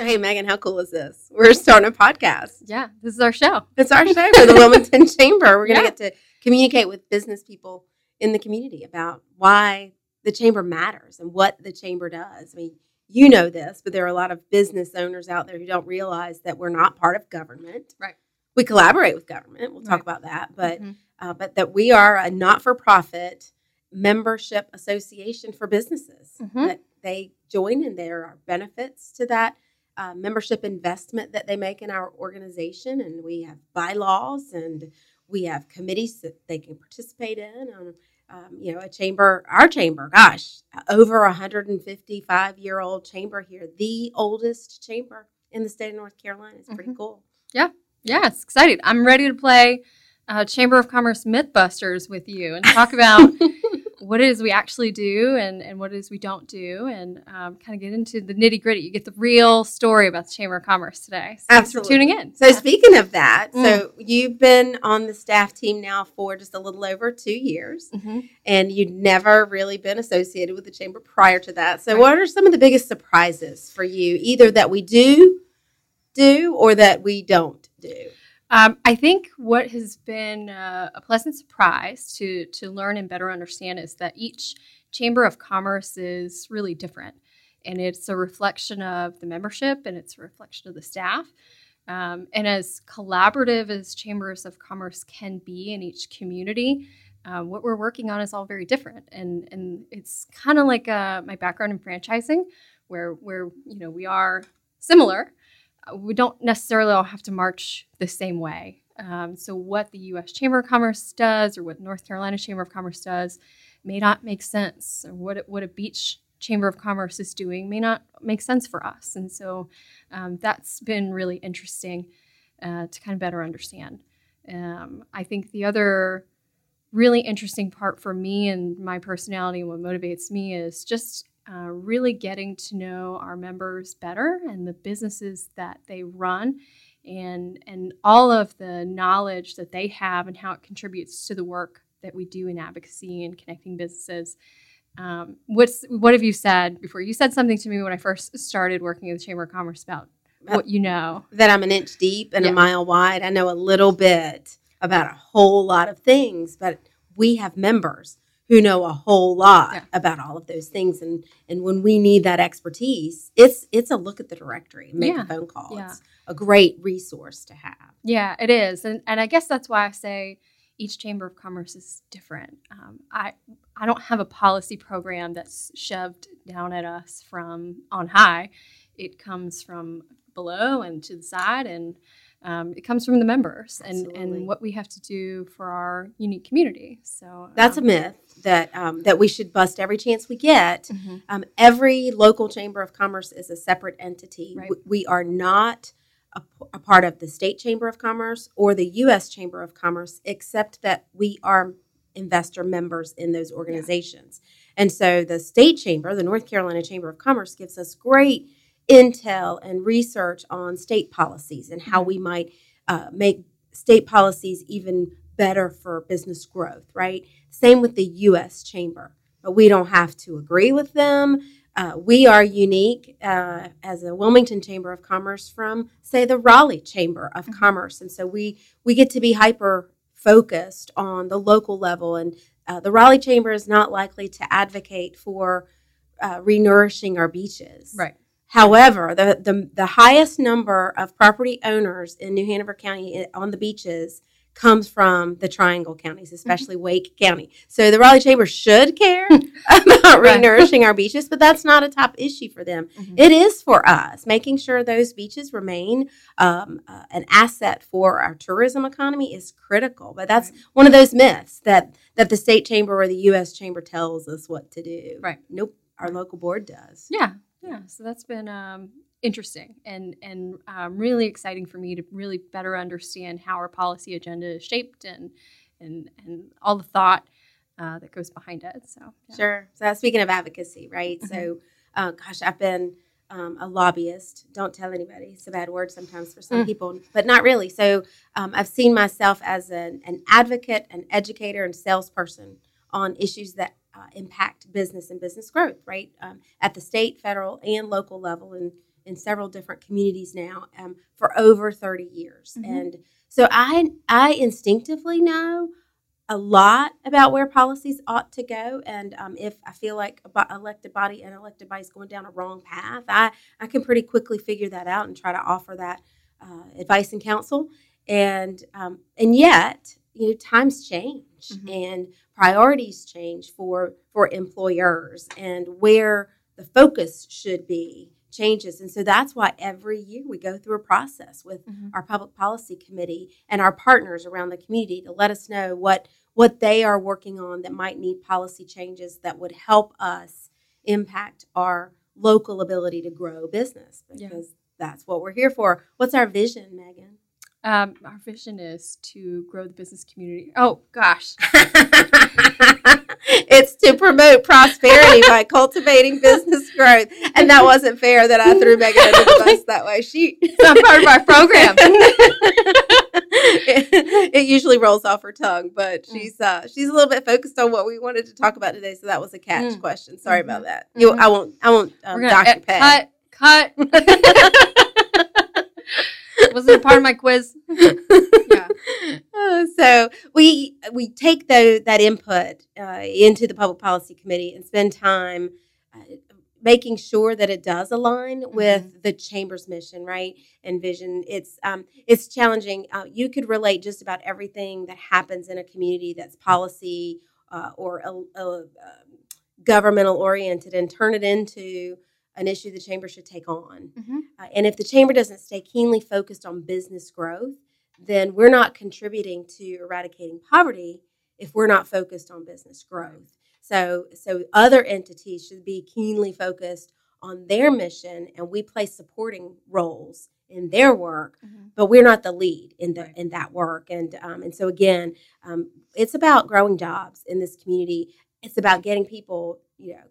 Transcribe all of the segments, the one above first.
So, hey, Megan, how cool is this? We're starting a podcast. Yeah, this is our show. It's our show for the Wilmington Chamber. We're going to Yeah. get to communicate with business people in the community about why the chamber matters and what the chamber does. I mean, you know this, but there are a lot of business owners out there who don't realize that we're not part of government. Right. We collaborate with government. We'll talk Right. about that, but Mhm. uh, but that we are a not-for-profit membership association for businesses Mhm. that they join and there are benefits to that uh, membership investment that they make in our organization and we have bylaws and we have committees that they can participate in um, um, you know a chamber our chamber gosh over a 155 year old chamber here the oldest chamber in the state of north carolina it's pretty Mhm. cool Yeah, yeah, it's excited. I'm ready to play uh, Chamber of Commerce Mythbusters with you and talk about what it is we actually do and, and what it is we don't do and um, kind of get into the nitty gritty. You get the real story about the Chamber of Commerce today. So thanks for Absolutely. tuning in. So speaking of that, Mm. so you've been on the staff team now for just a little over two years, Mhm. and you'd never really been associated with the chamber prior to that. So, Right. what are some of the biggest surprises for you, either that we do do or that we don't do? Um, I think what has been uh, a pleasant surprise to to learn and better understand is that each chamber of commerce is really different, and it's a reflection of the membership and it's a reflection of the staff. Um, and as collaborative as chambers of commerce can be in each community, uh, what we're working on is all very different. And and it's kind of like uh, my background in franchising, where where you know we are similar we don't necessarily all have to march the same way. Um, so, what the U.S. Chamber of Commerce does, or what North Carolina Chamber of Commerce does, may not make sense. Or what what a beach Chamber of Commerce is doing may not make sense for us. And so, um, that's been really interesting uh, to kind of better understand. Um, I think the other really interesting part for me and my personality and what motivates me is just uh, really getting to know our members better and the businesses that they run and and all of the knowledge that they have and how it contributes to the work that we do in advocacy and connecting businesses um, what's what have you said before you said something to me when i first started working at the chamber of commerce about what you know That I'm an inch deep and Yeah. a mile wide. I know a little bit about a whole lot of things, but we have members who know a whole lot Yeah. about all of those things. And and when we need that expertise, it's it's a look at the directory make Yeah. a phone call. Yeah. It's a great resource to have. Yeah, it is, and and I guess that's why I say each chamber of commerce is different. Um, I I don't have a policy program that's shoved down at us from on high. It comes from below and to the side, and um, it comes from the members and Absolutely. and what we have to do for our unique community. So That's a um, myth that um, that we should bust every chance we get. mhm. Um, every local chamber of commerce is a separate entity. Right. We are not a part of the state chamber of commerce or the U.S. chamber of commerce, except that we are investor members in those organizations. And so the state chamber, the North Carolina Chamber of Commerce, gives us great intel and research on state policies and how Mhm. we might uh, make state policies even better for business growth, right? Same with the U.S. Chamber, but we don't have to agree with them. Uh, we are unique uh, as a Wilmington Chamber of Commerce from, say, the Raleigh Chamber of Mhm. Commerce, and so we we get to be hyper focused on the local level. And uh, the Raleigh Chamber is not likely to advocate for uh, renourishing our beaches, right. However, the, the the highest number of property owners in New Hanover County on the beaches comes from the Triangle counties, especially Wake County. So the Raleigh Chamber should care about Right. renourishing our beaches, but that's not a top issue for them. Mhm. It is for us, making sure those beaches remain um, uh, an asset for our tourism economy is critical. But that's Right. one of those myths that that the state chamber or the U.S. chamber tells us what to do. Right. Nope. Our local board does. Yeah, yeah. So that's been um, interesting and and um, really exciting for me to really better understand how our policy agenda is shaped and and and all the thought uh, that goes behind it. So yeah. Sure. So speaking of advocacy, right? Mhm. So, uh, gosh, I've been um, a lobbyist. Don't tell anybody. It's a bad word sometimes for some Mm. people, but not really. So um, I've seen myself as an, an advocate, an educator, and salesperson on issues that uh, impact business and business growth, right? Um, at the state, federal, and local level, and in several different communities now um, for over 30 years. Mhm. And so I, I instinctively know a lot about where policies ought to go. And um, if I feel like a elected body and elected body is going down a wrong path, I, I can pretty quickly figure that out and try to offer that uh, advice and counsel. And, um, and yet, you know, times change Mhm. and priorities change for, for employers and where the focus should be changes. And so that's why every year we go through a process with Mhm. our public policy committee and our partners around the community to let us know what what they are working on that might need policy changes that would help us impact our local ability to grow business Yeah. because that's what we're here for. What's our vision, Megan? Um, our vision is to grow the business community. Oh gosh, it's to promote prosperity by cultivating business growth. And that wasn't fair that I threw Megan under the bus that way. She it's not part of our program. it, it usually rolls off her tongue, but Mm. she's uh, she's a little bit focused on what we wanted to talk about today, so that was a catch Mm. question. Sorry Mhm. about that. You, Mhm. I won't I won't um, We're gonna your cut, cut. Wasn't a part of my quiz. Yeah. Uh, so we we take the, that input uh, into the public policy committee and spend time uh, making sure that it does align with the chamber's mission, right, and vision. It's um, it's challenging. Uh, you could relate just about everything that happens in a community that's policy uh, or uh, uh, governmental oriented and turn it into an issue the chamber should take on. Mhm. Uh, and if the chamber doesn't stay keenly focused on business growth, then we're not contributing to eradicating poverty if we're not focused on business growth. So, so other entities should be keenly focused on their mission, and we play supporting roles in their work, Mhm. but we're not the lead in the Right. in that work. And um, and so again, um, it's about growing jobs in this community. It's about getting people, you know,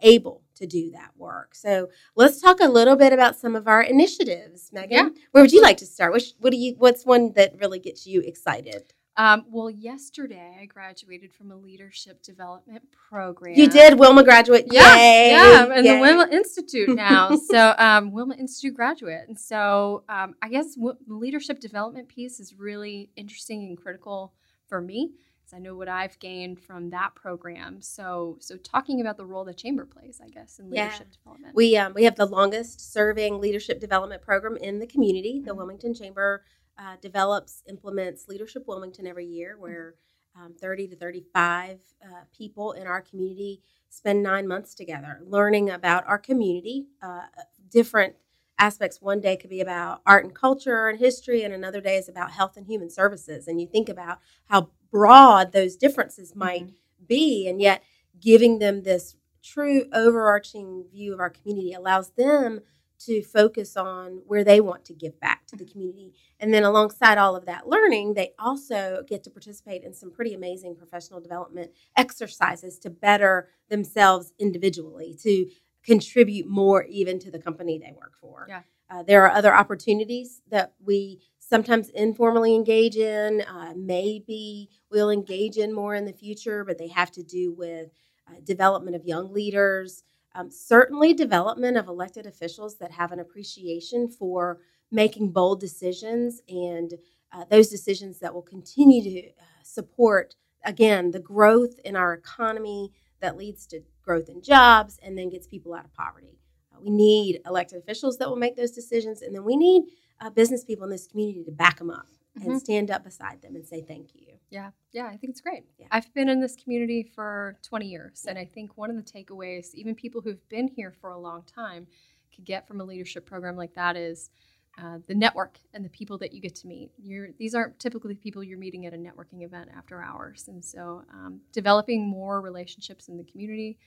able to do that work. So let's talk a little bit about some of our initiatives, Megan. Yeah. Where would you like to start? Which, what do you? What's one that really gets you excited? Um, well, yesterday I graduated from a leadership development program. You did Wilma graduate. Yeah, Yay. yeah, I'm in Yay. the Wilma Institute now. so, um, Wilma Institute graduate, and so um, I guess w- the leadership development piece is really interesting and critical for me, I know what I've gained from that program. So, so talking about the role the chamber plays, I guess, in Yeah. leadership development. We um, we have the longest serving leadership development program in the community. The Mhm. Wilmington Chamber uh, develops, implements Leadership Wilmington every year, where um, 30 to 35 uh, people in our community spend nine months together learning about our community, uh, different aspects. One day could be about art and culture and history, and another day is about health and human services. And you think about how broad those differences might Mhm. be, and yet giving them this true overarching view of our community allows them to focus on where they want to give back to the community. And then alongside all of that learning, they also get to participate in some pretty amazing professional development exercises to better themselves individually, to contribute more even to the company they work for. Yeah. Uh, there are other opportunities that we sometimes informally engage in. Uh, maybe we'll engage in more in the future, but they have to do with uh, development of young leaders, um, certainly development of elected officials that have an appreciation for making bold decisions and uh, those decisions that will continue to uh, support, again, the growth in our economy that leads to growth in jobs and then gets people out of poverty. Uh, we need elected officials that will make those decisions, and then we need uh, business people in this community to back them up and Mhm. stand up beside them and say thank you. Yeah, yeah, I think it's great. Yeah. I've been in this community for 20 years, and I think one of the takeaways, even people who've been here for a long time, could get from a leadership program like that is uh, the network and the people that you get to meet. You're, these aren't typically people you're meeting at a networking event after hours, and so um, developing more relationships in the community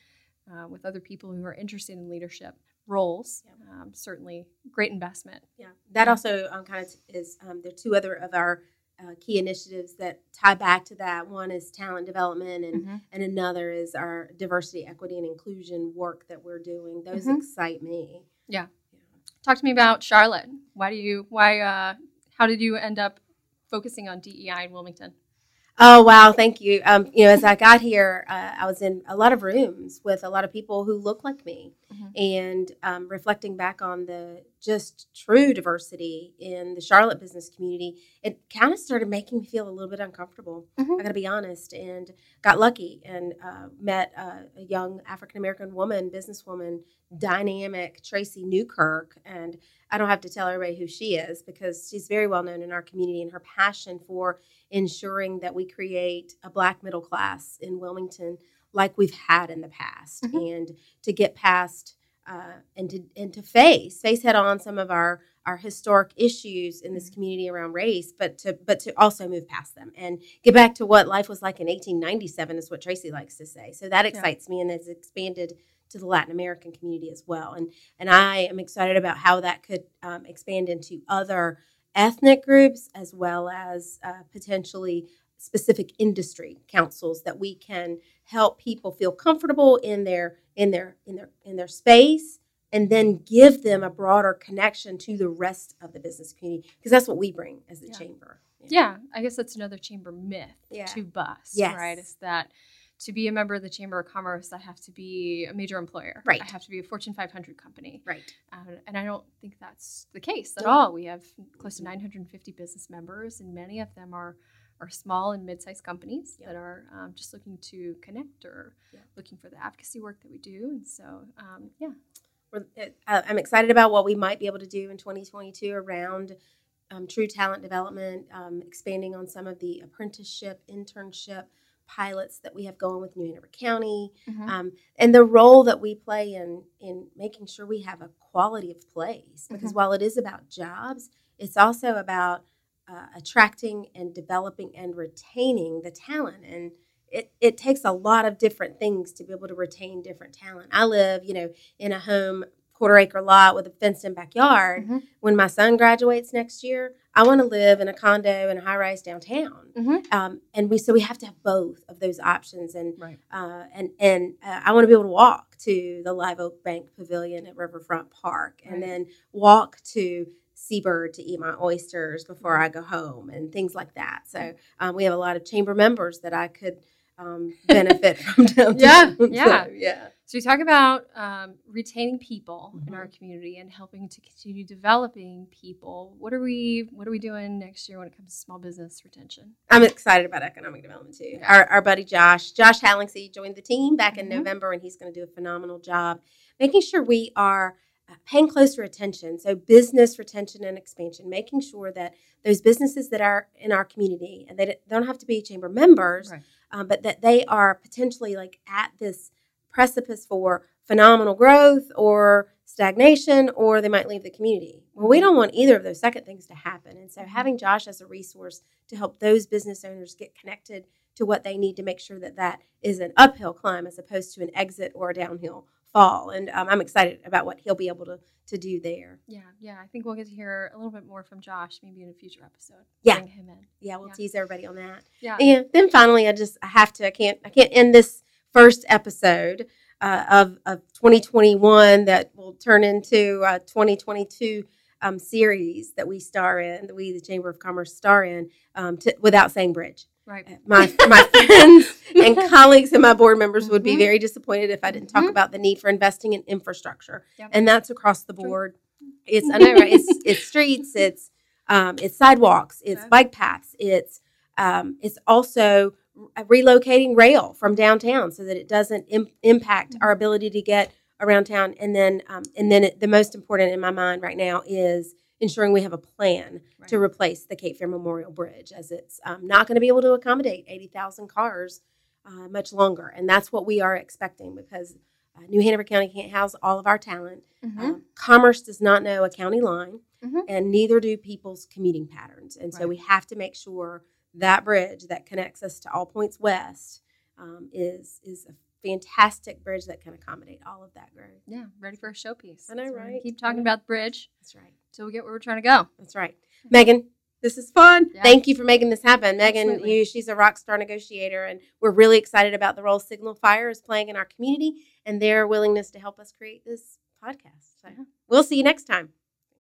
uh, with other people who are interested in leadership roles, Yeah. um, certainly great investment. Yeah, that also um, kind of is. Um, there are two other of our uh, key initiatives that tie back to that. One is talent development, and and another is our diversity, equity, and inclusion work that we're doing. Those Mhm. excite me. Yeah. Talk to me about Charlotte. Why do you? Why? Uh, how did you end up focusing on DEI in Wilmington? Oh wow, thank you. Um, you know, as I got here, uh, I was in a lot of rooms with a lot of people who look like me, Mhm. and um, reflecting back on the just true diversity in the Charlotte business community, it kind of started making me feel a little bit uncomfortable. Mhm. I got to be honest, and got lucky and uh, met uh, a young African American woman, businesswoman, dynamic Tracy Newkirk, and I don't have to tell everybody who she is because she's very well known in our community and her passion for ensuring that we create a black middle class in Wilmington like we've had in the past Mhm. and to get past uh, and to and to face face head on some of our our historic issues in this community around race but to but to also move past them and get back to what life was like in 1897 is what Tracy likes to say. So that excites me and has expanded to the Latin American community as well. And and I am excited about how that could um, expand into other ethnic groups as well as uh, potentially specific industry councils that we can help people feel comfortable in their in their in their in their space and then give them a broader connection to the rest of the business community because that's what we bring as the Yeah. chamber Yeah, I guess that's another chamber myth Yeah. to bust, Yes. right? Is that to be a member of the Chamber of Commerce, I have to be a major employer. Right. I have to be a Fortune 500 company. right Um, and I don't think that's the case at all. We have close to 950 business members, and many of them are, are small and mid sized companies Yeah. that are um, just looking to connect or Yeah. looking for the advocacy work that we do. And so, um, yeah. Uh, I'm excited about what we might be able to do in 2022 around um, true talent development, um, expanding on some of the apprenticeship, internship pilots that we have going with New Hanover County, um, and the role that we play in in making sure we have a quality of place. Because Mhm. while it is about jobs, it's also about uh, attracting and developing and retaining the talent and. It, it takes a lot of different things to be able to retain different talent. I live, you know, in a home quarter acre lot with a fenced in backyard. Mhm. When my son graduates next year, I want to live in a condo in a high rise downtown. Mhm. Um, and we so we have to have both of those options. And Right. uh, and and uh, I want to be able to walk to the Live Oak Bank Pavilion at Riverfront Park, and then walk to Seabird to eat my oysters before I go home, and things like that. So um, we have a lot of chamber members that I could um, benefit from downtown. Yeah, So, yeah. yeah. So we talk about um, retaining people in Mhm. our community and helping to continue developing people. What are we What are we doing next year when it comes to small business retention? I'm excited about economic development too. Yeah. Our, our buddy Josh, Josh Hallingsey joined the team back in Mhm. November, and he's going to do a phenomenal job making sure we are uh, paying closer attention. So business retention and expansion, making sure that those businesses that are in our community and they don't- they don't have to be chamber members, Right. Um, but that they are potentially like at this precipice for phenomenal growth or stagnation, or they might leave the community. Well, we don't want either of those second things to happen. And so having Josh as a resource to help those business owners get connected to what they need to make sure that that is an uphill climb as opposed to an exit or a downhill fall. And um, I'm excited about what he'll be able to, to do there. Yeah, yeah. I think we'll get to hear a little bit more from Josh maybe in a future episode. Yeah. Bring him in. Yeah, we'll Yeah. tease everybody on that. Yeah. And then finally, I just I have to I can't I can't end this first episode uh, of of 2021 that will turn into a 2022 um, series that we star in, that we the Chamber of Commerce star in, um, to, without saying bridge. Right. My my friends and colleagues and my board members would be Mhm. very disappointed if I didn't talk Mhm. about the need for investing in infrastructure, Yep. and that's across the True. board. It's I know right? It's it's streets, it's um, it's sidewalks, it's Okay. bike paths, it's um, it's also relocating rail from downtown so that it doesn't Im- impact our ability to get around town. And then um, and then it, the most important in my mind right now is ensuring we have a plan to replace the Cape Fear Memorial Bridge, as it's um, not going to be able to accommodate 80,000 cars uh, much longer. And that's what we are expecting because uh, New Hanover County can't house all of our talent. Mhm. Um, commerce does not know a county line, Mhm. and neither do people's commuting patterns. And so we have to make sure that bridge that connects us to All Points West um, is is a fantastic bridge that can accommodate all of that growth. Yeah. Ready for a showpiece. I know, So right? Keep talking about the bridge That's right. till we get where we're trying to go. That's right. Megan, this is fun. Yeah. Thank you for making this happen. Megan, Absolutely. you, she's a rock star negotiator, and we're really excited about the role Signal Fire is playing in our community and their willingness to help us create this podcast. So Yeah. we'll see you next time.